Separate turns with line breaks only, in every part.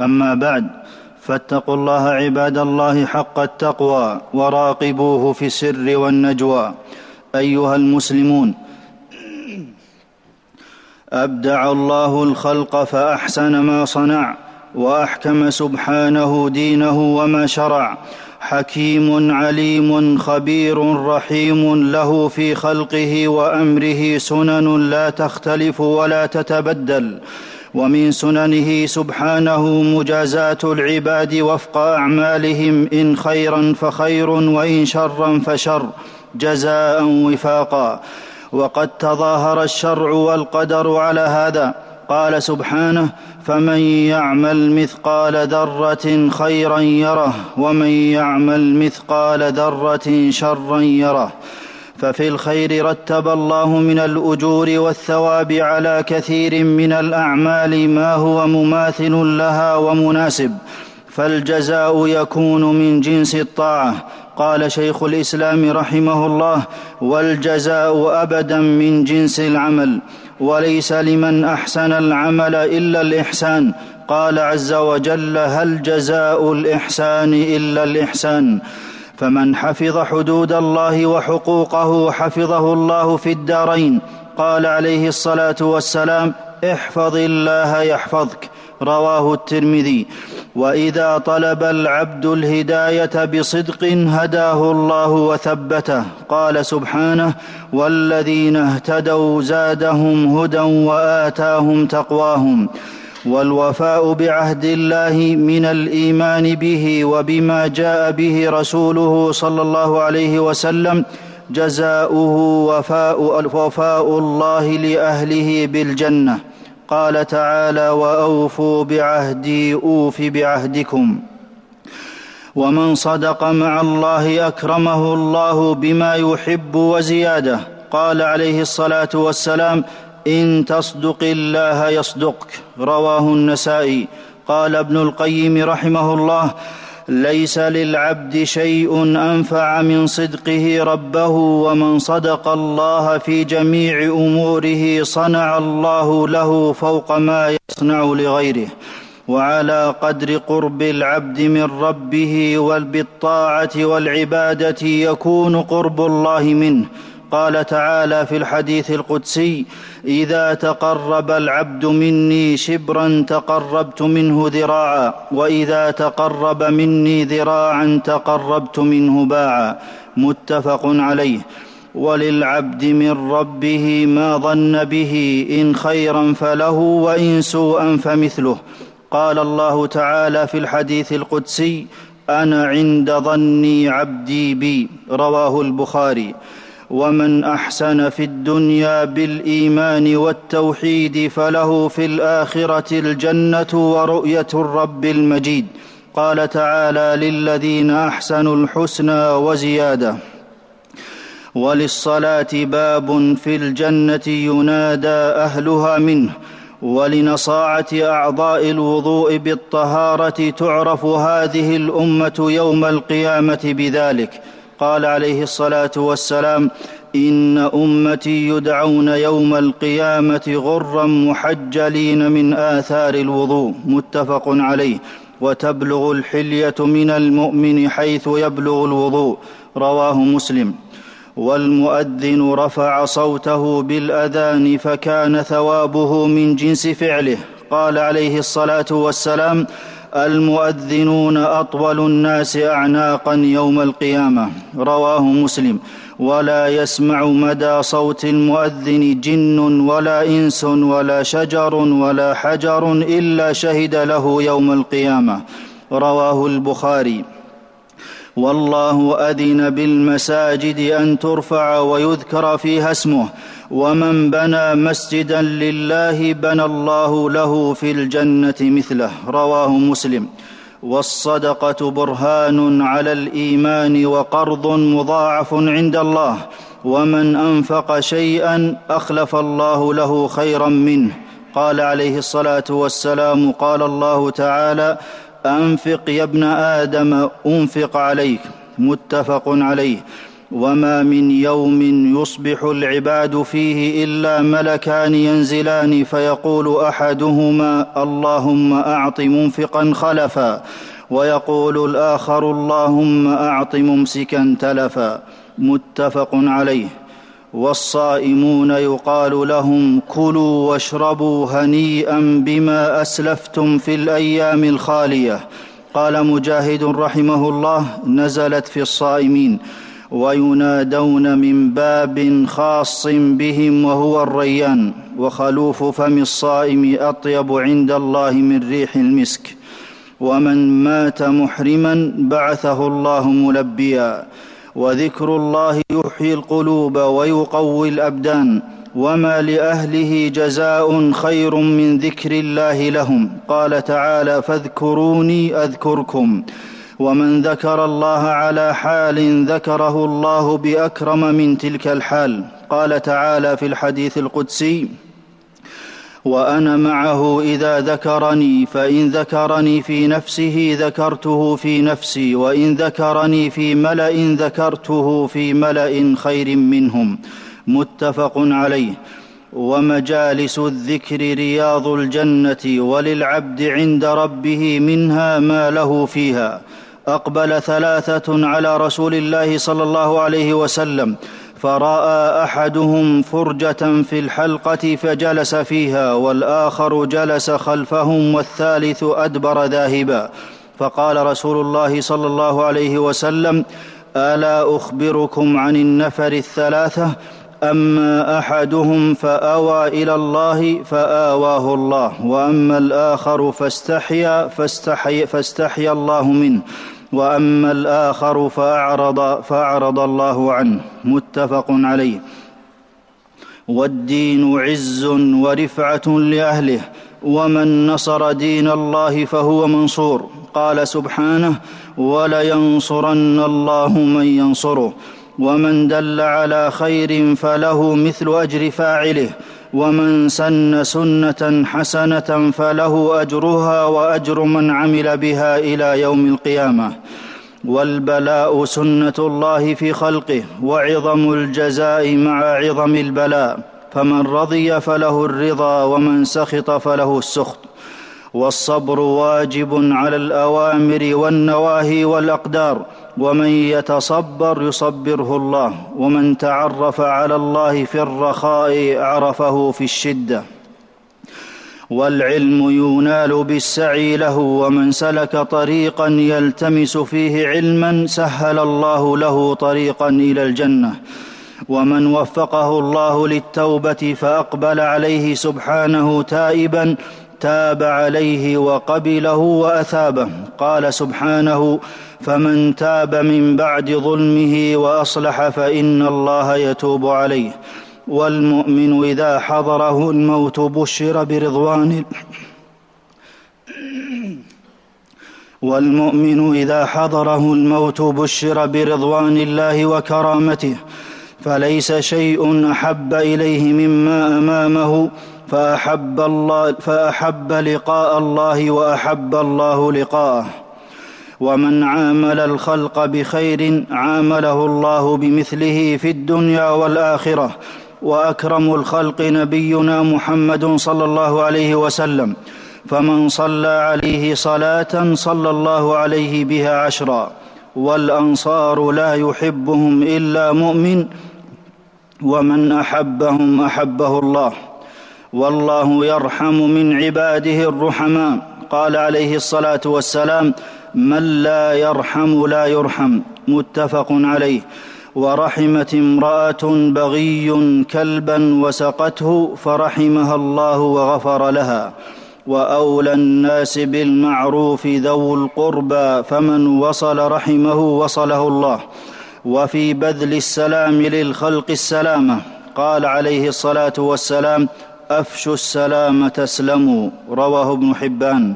أما بعد فاتقوا الله عباد الله حق التقوى وراقبوه في السر والنجوى. أيها المسلمون أبدع الله الخلق فأحسن ما صنع وأحكم سبحانه دينه وما شرع. حكيم عليم خبير رحيم له في خلقه وأمره سنن لا تختلف ولا تتبدل. ومن سننه سبحانه مجازاه العباد وفق أعمالهم إن خيرا فخير وإن شرا فشر جزاء وفاقا. وقد تظاهر الشرع والقدر على هذا. قال سبحانه فمن يعمل مثقال ذرة خيرا يره ومن يعمل مثقال ذرة شرا يره. ففي الخير رتب الله من الأجور والثواب على كثير من الأعمال ما هو مماثل لها ومناسب فالجزاء يكون من جنس الطاعة. قال شيخ الإسلام رحمه الله والجزاء أبدا من جنس العمل وليس لمن أحسن العمل إلا الإحسان. قال عز وجل هل جزاء الإحسان إلا الإحسان؟ فمن حفظ حدود الله وحقوقه حفظه الله في الدارين. قال عليه الصلاة والسلام احفظ الله يحفظك. رواه الترمذي وإذا طلب العبد الهداية بصدق هداه الله وثبته. قال سبحانه والذين اهتدوا زادهم هدى وآتاهم تقواهم. والوفاء بعهد الله من الإيمان به وبما جاء به رسوله صلى الله عليه وسلم جزاؤه وفاء, وفاء الله لأهله بالجنة. قال تعالى وأوفوا بعهدي أوف بعهدكم. ومن صدق مع الله أكرمه الله بما يحب وزياده. قال عليه الصلاة والسلام إن تصدق الله يصدقك. رواه النسائي. قال ابن القيم رحمه الله ليس للعبد شيء أنفع من صدقه ربه ومن صدق الله في جميع أموره صنع الله له فوق ما يصنع لغيره. وعلى قدر قرب العبد من ربه وبالطاعه والعبادة يكون قرب الله منه. قال تعالى في الحديث القدسي إذا تقرب العبد مني شبرا تقربت منه ذراعا وإذا تقرب مني ذراعا تقربت منه باعا. متفق عليه. وللعبد من ربه ما ظن به إن خيرا فله وإن سوءا فمثله. قال الله تعالى في الحديث القدسي أنا عند ظني عبدي بي. رواه البخاري. ومن أحسن في الدنيا بالإيمان والتوحيد فله في الآخرة الجنة ورؤية الرب المجيد. قال تعالى للذين أحسنوا الحسنى وزيادة. وللصلاة باب في الجنة ينادى أهلها منه. ولنصاعة أعضاء الوضوء بالطهارة تعرف هذه الأمة يوم القيامة بذلك. قال عليه الصلاة والسلام إن أمتي يدعون يوم القيامة غرا محجلين من آثار الوضوء متفق عليه. وتبلغ الحلية من المؤمن حيث يبلغ الوضوء. رواه مسلم. والمؤذن رفع صوته بالأذان فكان ثوابه من جنس فعله. قال عليه الصلاة والسلام المؤذنون أطول الناس اعناقا يوم القيامة. رواه مسلم. ولا يسمع مدى صوت المؤذن جن ولا إنس ولا شجر ولا حجر إلا شهد له يوم القيامة. رواه البخاري. والله اذن بالمساجد أن ترفع ويذكر فيها اسمه ومن بنى مسجدا لله بنى الله له في الجنة مثله رواه مسلم. والصدقة برهان على الإيمان وقرض مضاعف عند الله ومن أنفق شيئا أخلف الله له خيرا منه. قال عليه الصلاة والسلام قال الله تعالى أنفق يا ابن آدم أنفق عليك متفق عليه. وما من يوم يصبح العباد فيه إلا ملكان ينزلان فيقول أحدهما اللهم أعط منفقا خلفا ويقول الآخر اللهم أعط ممسكا تلفا. متفق عليه. والصائمون يقال لهم كلوا واشربوا هنيئا بما أسلفتم في الأيام الخالية. قال مجاهد رحمه الله نزلت في الصائمين. وينادون من باب خاص بهم وهو الريان. وخلوف فم الصائم أطيب عند الله من ريح المسك. ومن مات محرما بعثه الله ملبيا. وذكر الله يحيي القلوب ويقوي الأبدان وما لأهله جزاء خير من ذكر الله لهم. قال تعالى فاذكروني أذكركم. ومن ذكر الله على حال ذكره الله بأكرم من تلك الحال. قال تعالى في الحديث القدسي وأنا معه إذا ذكرني فإن ذكرني في نفسه ذكرته في نفسي وإن ذكرني في ملأ ذكرته في ملأ خير منهم. متفق عليه. ومجالس الذكر رياض الجنة وللعبد عند ربه منها ما له فيها. أقبل ثلاثة على رسول الله صلى الله عليه وسلم. فراى احدهم فرجه في الحلقة فجلس فيها والاخر جلس خلفهم والثالث ادبر ذاهبا فقال رسول الله صلى الله عليه وسلم الا اخبركم عن النفر الثلاثه اما احدهم فاوى إلى الله فاواه الله واما الآخر فاستحيا فاستحي, فاستحيا الله منه وأما الآخر فاعرض فأعرض الله عنه. متفق عليه. والدين عز ورفعة لأهله. ومن نصر دين الله فهو منصور. قال سبحانه ولينصرن الله من ينصره. ومن دل على خير فله مثل أجر فاعله. ومن سن سنة حسنة فله أجرها وأجر من عمل بها إلى يوم القيامة. والبلاء سنة الله في خلقه وعظم الجزاء مع عظم البلاء. فمن رضي فله الرضا ومن سخط فله السخط. والصبر واجب على الأوامر والنواهي والأقدار. ومن يتصبر يصبره الله. ومن تعرف على الله في الرخاء عرفه في الشدة. والعلم ينال بالسعي له. ومن سلك طريقا يلتمس فيه علما سهل الله له طريقا إلى الجنة. ومن وفقه الله للتوبة فأقبل عليه سبحانه تائبا. تاب عليه وقبله وأثابه. قال سبحانه فمن تاب من بعد ظلمه وأصلح فإن الله يتوب عليه. والمؤمن إذا حضره الموت بشر برضوان والمؤمن إذا حضره الموت بشر برضوان الله وكرامته فليس شيء أحب إليه مما أمامه فأحب, الله فأحب لقاء الله وأحب الله لقاءه ومن عامل الخلق بخير عامله الله بمثله في الدنيا والآخرة. وأكرم الخلق نبينا محمد صلى الله عليه وسلم. فمن صلى عليه صلاة صلى الله عليه بها عشرا. والأنصار لا يحبهم إلا مؤمن. ومن أحبهم أحبه الله. والله يرحم من عباده الرحماء. قال عليه الصلاة والسلام من لا يرحم لا يرحم. متفق عليه. ورحمت امرأة بغي كلبا وسقته فرحمها الله وغفر لها. وأولى الناس بالمعروف ذو القربى فمن وصل رحمه وصله الله. وفي بذل السلام للخلق السلامة. قال عليه الصلاة والسلام أفشوا السلام تسلموا رواه ابن حبان.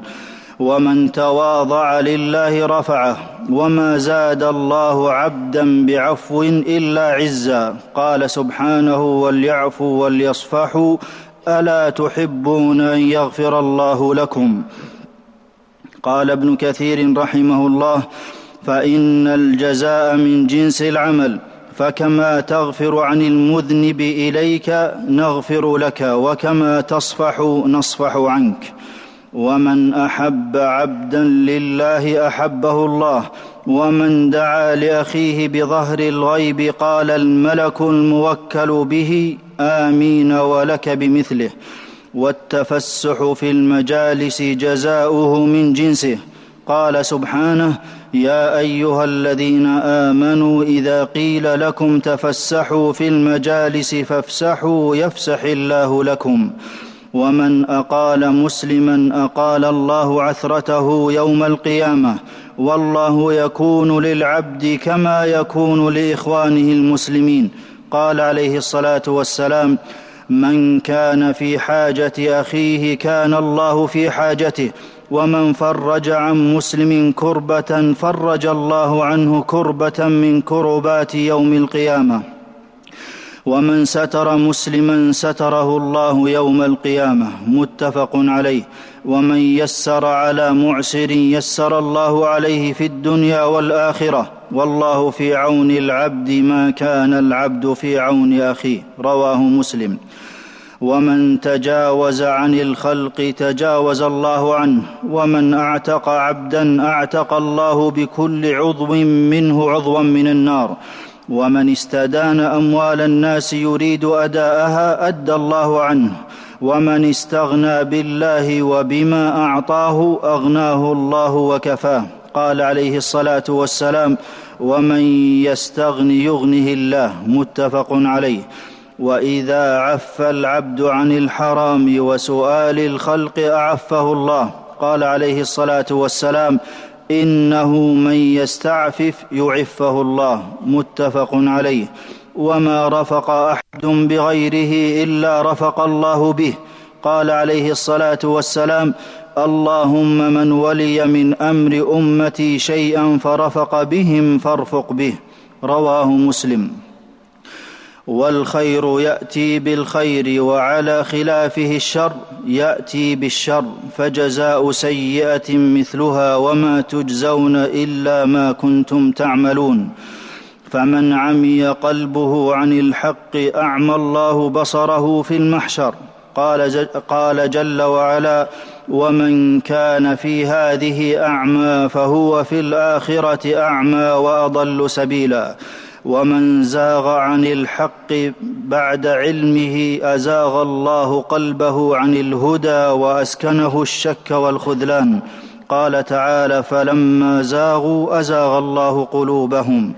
ومن تواضع لله رفعه وما زاد الله عبدا بعفو إلا عزا. قال سبحانه وليعفوا وليصفحوا ألا تحبون أن يغفر الله لكم؟ قال ابن كثير رحمه الله فإن الجزاء من جنس العمل فكما تغفر عن المذنب إليك نغفر لك وكما تصفح نصفح عنك. ومن أحب عبدا لله أحبه الله ومن دعا لأخيه بظهر الغيب قال الملك الموكل به آمين ولك بمثله. والتفسح في المجالس جزاؤه من جنسه قال سبحانه يا أيها الذين آمنوا إذا قيل لكم تفسحوا في المجالس فافسحوا يفسح الله لكم. ومن أقال مسلما أقال الله عثرته يوم القيامة. والله يكون للعبد كما يكون لإخوانه المسلمين. قال عليه الصلاة والسلام من كان في حاجة أخيه كان الله في حاجته. ومن فرج عن مسلم كربة فرج الله عنه كربة من كربات يوم القيامة. ومن ستر مسلما ستره الله يوم القيامة. متفق عليه. ومن يسر على معسر يسر الله عليه في الدنيا والآخرة. والله في عون العبد ما كان العبد في عون أخيه. رواه مسلم. ومن تجاوز عن الخلق تجاوز الله عنه ومن أعتق عبدا أعتق الله بكل عضو منه عضوا من النار ومن استدان أموال الناس يريد أداءها أدى الله عنه ومن استغنى بالله وبما أعطاه أغناه الله وكفاه. قال عليه الصلاة والسلام ومن يستغن يغنه الله. متفق عليه. واذا عف العبد عن الحرام وسؤال الخلق اعفه الله قال عليه الصلاه والسلام انه من يستعفف يعفه الله متفق عليه وما رفق احد بغيره الا رفق الله به قال عليه الصلاه والسلام اللهم من ولي من أمر امتي شيئا فرفق بهم فارفق به رواه مسلم والخير يأتي بالخير وعلى خلافه الشر يأتي بالشر فجزاء سيئة مثلها وما تجزون إلا ما كنتم تعملون. فمن عمي قلبه عن الحق أعمى الله بصره في المحشر. قال, قال جل وعلا ومن كان في هذه أعمى فهو في الآخرة أعمى وأضل سبيلا. ومن زاغ عن الحق بعد علمه أزاغ الله قلبه عن الهدى وأسكنه الشك والخذلان. قال تعالى فلما زاغوا أزاغ الله قلوبهم.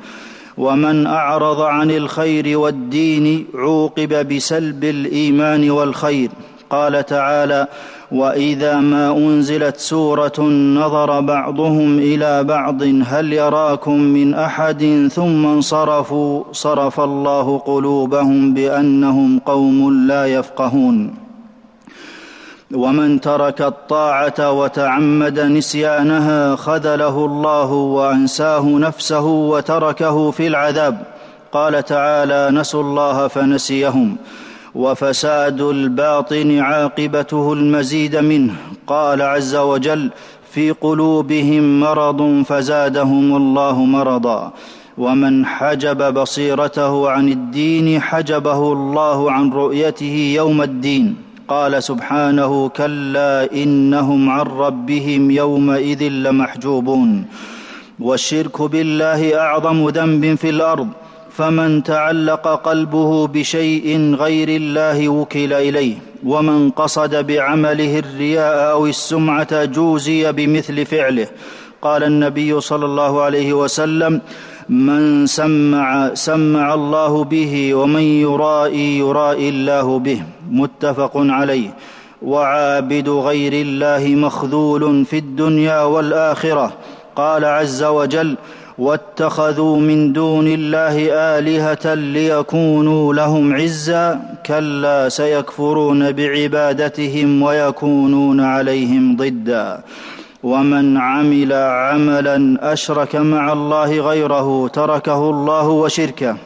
ومن أعرض عن الخير والدين عوقب بسلب الإيمان والخير. قال تعالى وإذا ما أنزلت سورة نظر بعضهم إلى بعض هل يراكم من أحد؟ ثم انصرفوا صرف الله قلوبهم بأنهم قوم لا يفقهون. ومن ترك الطاعة وتعمد نسيانها خذله الله وأنساه نفسه وتركه في العذاب. قال تعالى نسوا الله فنسيهم. وفساد الباطن عاقبته المزيد منه. قال عز وجل في قلوبهم مرض فزادهم الله مرضا. ومن حجب بصيرته عن الدين حجبه الله عن رؤيته يوم الدين. قال سبحانه كلا إنهم عن ربهم يومئذ لمحجوبون. والشرك بالله أعظم ذنب في الأرض. فمن تعلق قلبه بشيء غير الله وكل إليه ومن قصد بعمله الرياء أو السمعة جوزي بمثل فعله. قال النبي صلى الله عليه وسلم من سمع سمع الله به ومن يرائي يرائي الله به. متفق عليه. وعابد غير الله مخذول في الدنيا والآخرة. قال عز وجل واتخذوا من دون الله آلهة ليكونوا لهم عزا كلا سيكفرون بعبادتهم ويكونون عليهم ضدا. ومن عمل عملا أشرك مع الله غيره تركه الله وشركه.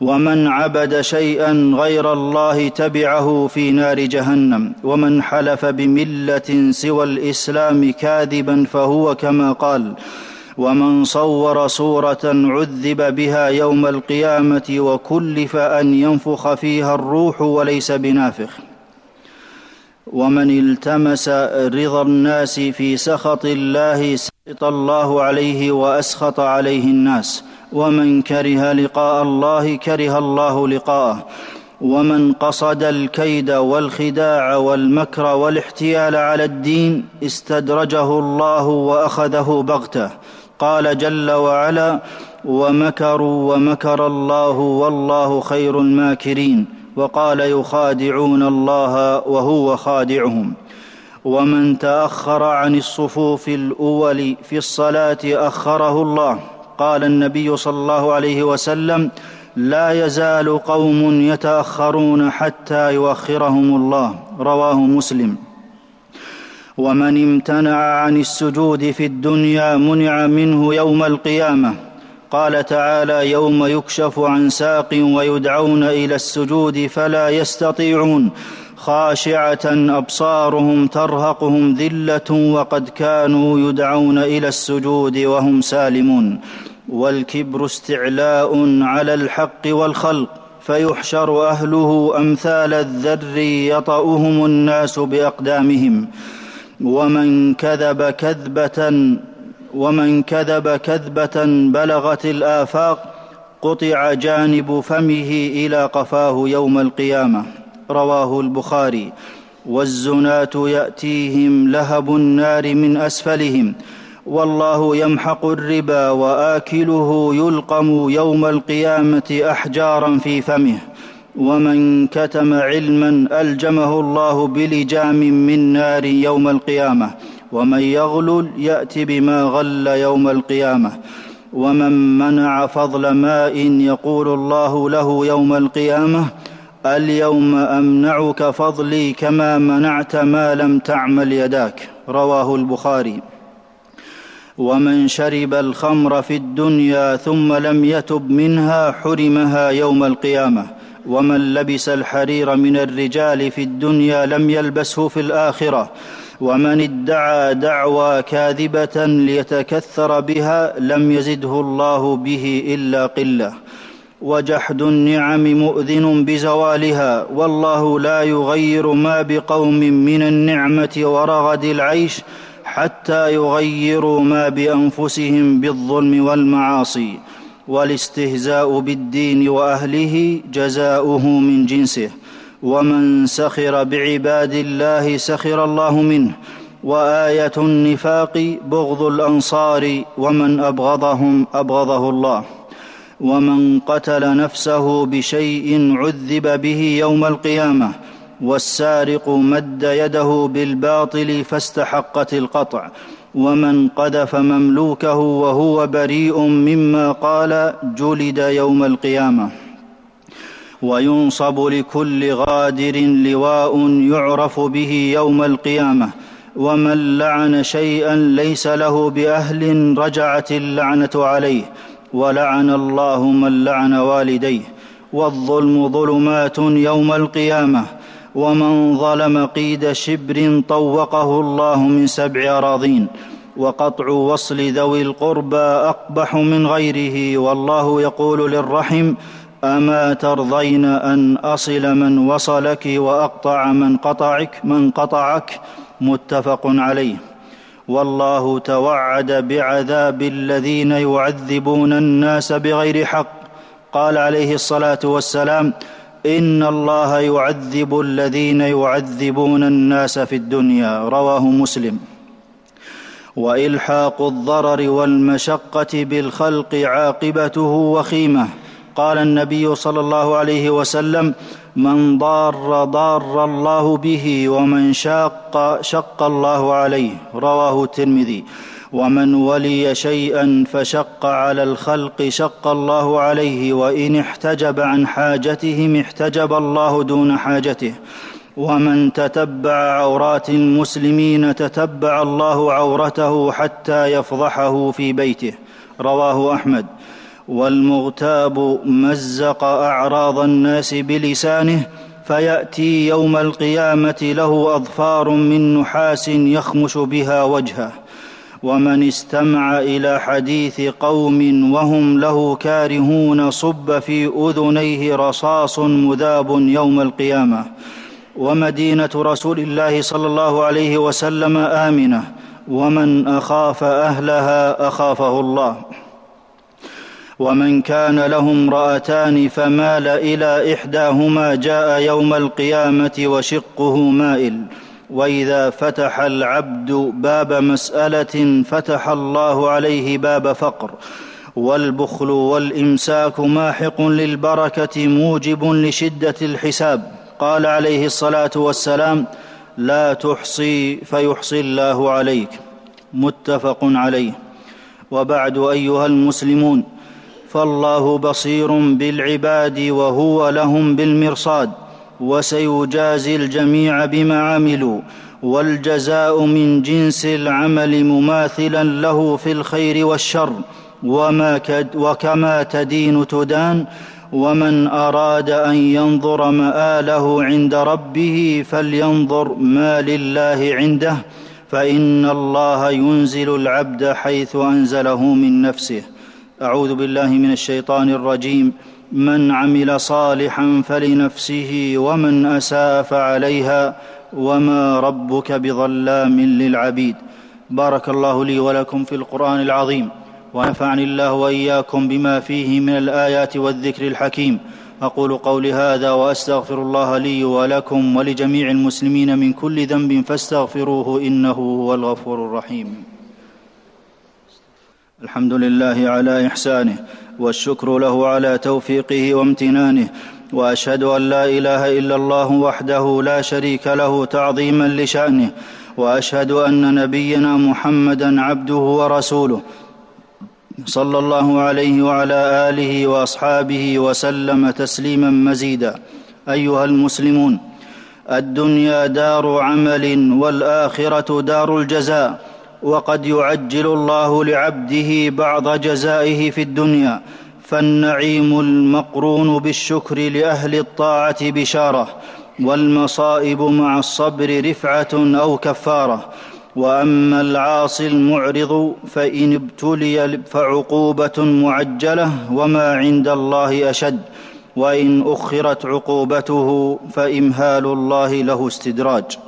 ومن عبد شيئا غير الله تبعه في نار جهنم. ومن حلف بملة سوى الإسلام كاذبا فهو كما قال ومن صور صورة عذب بها يوم القيامة وكلف أن ينفخ فيها الروح وليس بنافخ. ومن التمس رضا الناس في سخط الله سخط الله عليه وأسخط عليه الناس. ومن كره لقاء الله كره الله لقاءه. ومن قصد الكيد والخداع والمكر والاحتيال على الدين استدرجه الله وأخذه بغتة. قال جل وعلا ومكروا ومكر الله والله خير الماكرين وقال يخادعون الله وهو خادعهم ومن تأخر عن الصفوف الأول في الصلاة أخره الله قال النبي صلى الله عليه وسلم لا يزال قوم يتأخرون حتى يؤخرهم الله رواه مسلم. ومن امتنع عن السجود في الدنيا منع منه يوم القيامة. قال تعالى يوم يكشف عن ساق ويدعون إلى السجود فلا يستطيعون. خاشعة أبصارهم ترهقهم ذلة وقد كانوا يدعون إلى السجود وهم سالمون. والكبر استعلاء على الحق والخلق فيحشر أهله أمثال الذر يطأهم الناس بأقدامهم. ومن كذب كذبة ومن كذب كذبة بلغت الآفاق قطع جانب فمه إلى قفاه يوم القيامة رواه البخاري. والزناة يأتيهم لهب النار من أسفلهم والله يمحق الربا وآكله يلقم يوم القيامة أحجارا في فمه. ومن كتم علما ألجمه الله بلجام من نار يوم القيامة ومن يغلل يأت بما غل يوم القيامة ومن منع فضل ماء يقول الله له يوم القيامة اليوم أمنعك فضلي كما منعت ما لم تعمل يداك رواه البخاري. ومن شرب الخمر في الدنيا ثم لم يتب منها حرمها يوم القيامة ومن لبس الحرير من الرجال في الدنيا لم يلبسه في الآخرة ومن ادعى دعوى كاذبة ليتكثر بها لم يزده الله به إلا قلة. وجحد النعم مؤذن بزوالها والله لا يغير ما بقوم من النعمة ورغد العيش حتى يغيروا ما بأنفسهم بالظلم والمعاصي. والاستهزاء بالدين وأهله جزاؤه من جنسه. ومن سخر بعباد الله سخر الله منه. وآية النفاق بغض الأنصار ومن أبغضهم أبغضه الله. ومن قتل نفسه بشيء عذب به يوم القيامة. والسارق مد يده بالباطل فاستحقت القطع. ومن قذف مملوكه وهو بريء مما قال جلد يوم القيامة. وينصب لكل غادر لواء يعرف به يوم القيامة. ومن لعن شيئا ليس له بأهل رجعت اللعنة عليه. ولعن الله من لعن والديه. والظلم ظلمات يوم القيامة. ومن ظلم قيد شبر طوقه الله من سبع أراضين وقطع وصل ذوي القربى أقبح من غيره والله يقول للرحم أما ترضين أن أصل من وصلك وأقطع من قطعك من قطعك؟ متفق عليه. والله توعد بعذاب الذين يعذبون الناس بغير حق. قال عليه الصلاة والسلام إن الله يعذب الذين يعذبون الناس في الدنيا رواه مسلم. وإلحاق الضرر والمشقة بالخلق عاقبته وخيمة. قال النبي صلى الله عليه وسلم من ضار ضار الله به ومن شاق شق الله عليه. رواه الترمذي. ومن ولي شيئا فشق على الخلق شق الله عليه وإن احتجب عن حاجتهم احتجب الله دون حاجته. ومن تتبع عورات المسلمين تتبع الله عورته حتى يفضحه في بيته. رواه أحمد. والمغتاب مزق أعراض الناس بلسانه فيأتي يوم القيامة له أظفار من نحاس يخمش بها وجهه. ومن استمع إلى حديث قوم وهم له كارهون صب في أذنيه رصاص مذاب يوم القيامة. ومدينة رسول الله صلى الله عليه وسلم آمنة. ومن أخاف أهلها أخافه الله. ومن كان له امراتان فمال إلى إحداهما جاء يوم القيامة وشقه مائل. وإذا فتح العبد باب مسألة فتح الله عليه باب فقر. والبخل والإمساك ماحق للبركة موجب لشدة الحساب. قال عليه الصلاة والسلام لا تحصي فيحصي الله عليك. متفق عليه. وبعد أيها المسلمون فالله بصير بالعباد وهو لهم بالمرصاد. وسيجازي الجميع بما عملوا والجزاء من جنس العمل مماثلا له في الخير والشر. وما وكما تدين تدان ومن أراد أن ينظر مآله عند ربه فلينظر ما لله عنده فإن الله ينزل العبد حيث أنزله من نفسه. أعوذ بالله من الشيطان الرجيم. من عمل صالحا فلنفسه ومن اساء فعليها وما ربك بظلام للعبيد. بارك الله لي ولكم في القرآن العظيم ونفعني الله وإياكم بما فيه من الآيات والذكر الحكيم. أقول قولي هذا وأستغفر الله لي ولكم ولجميع المسلمين من كل ذنب فاستغفروه إنه هو الغفور الرحيم. الحمد لله على إحسانه والشكر له على توفيقه وامتنانه وأشهد أن لا إله إلا الله وحده لا شريك له تعظيما لشأنه وأشهد أن نبينا محمدا عبده ورسوله صلى الله عليه وعلى آله وأصحابه وسلم تسليما مزيدا. أيها المسلمون الدنيا دار عمل والآخرة دار الجزاء. وقد يعجل الله لعبده بعض جزائه في الدنيا فالنعيم المقرون بالشكر لأهل الطاعة بشارة والمصائب مع الصبر رفعة أو كفارة. وأما العاصي المعرض فإن ابتلي فعقوبة معجلة وما عند الله أشد وإن أخرت عقوبته فإمهال الله له استدراج.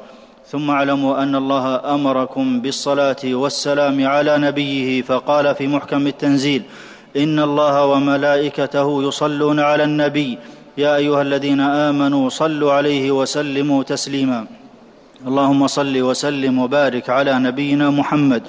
ثم اعلموا أن الله أمركم بالصلاة والسلام على نبيه فقال في محكم التنزيل إن الله وملائكته يصلون على النبي. يا أيها الذين آمنوا صلوا عليه وسلموا تسليما. اللهم صل وسلم وبارك على نبينا محمد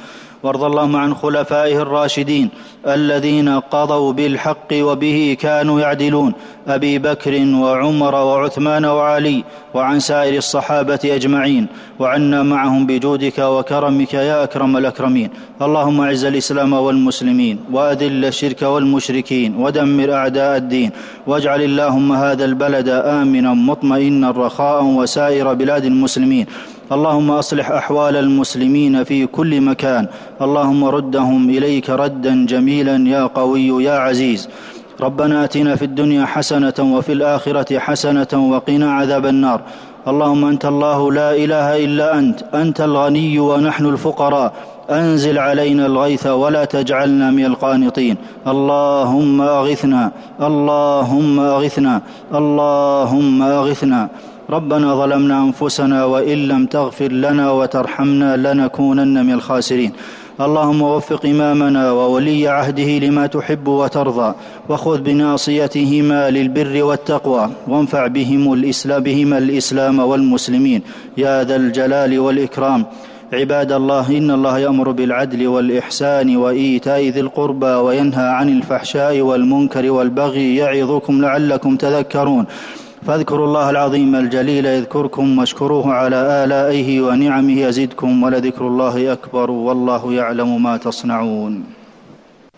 وارض اللهم عن خلفائه الراشدين الذين قضوا بالحق وبه كانوا يعدلون أبي بكر وعمر وعثمان وعلي وعن سائر الصحابة أجمعين وعنا معهم بجودك وكرمك يا أكرم الأكرمين. اللهم أعز الإسلام والمسلمين وأذل الشرك والمشركين ودمر أعداء الدين واجعل اللهم هذا البلد آمنا مطمئنا رخاء وسائر بلاد المسلمين. اللهم أصلح أحوال المسلمين في كل مكان. اللهم ردهم إليك ردا جميلا يا قوي يا عزيز. ربنا آتنا في الدنيا حسنة وفي الآخرة حسنة وقنا عذاب النار. اللهم أنت الله لا إله إلا أنت. أنت الغني ونحن الفقراء. أنزل علينا الغيث ولا تجعلنا من القانطين. اللهم أغثنا. اللهم أغثنا. اللهم أغثنا. ربنا ظلمنا أنفسنا وإن لم تغفر لنا وترحمنا لنكونن من الخاسرين. اللهم وفق إمامنا وولي عهده لما تحب وترضى وخذ بناصيتهما للبر والتقوى وانفع بهم الإسلام بهما الإسلام والمسلمين. يا ذا الجلال والإكرام. عباد الله إن الله يأمر بالعدل والإحسان وإيتاء ذي القربى وينهى عن الفحشاء والمنكر والبغي يعظكم لعلكم تذكرون. فاذكروا الله العظيم الجليل يذكركم واشكروه على آلائه ونعمه يزدكم ولذكر الله أكبر والله يعلم ما تصنعون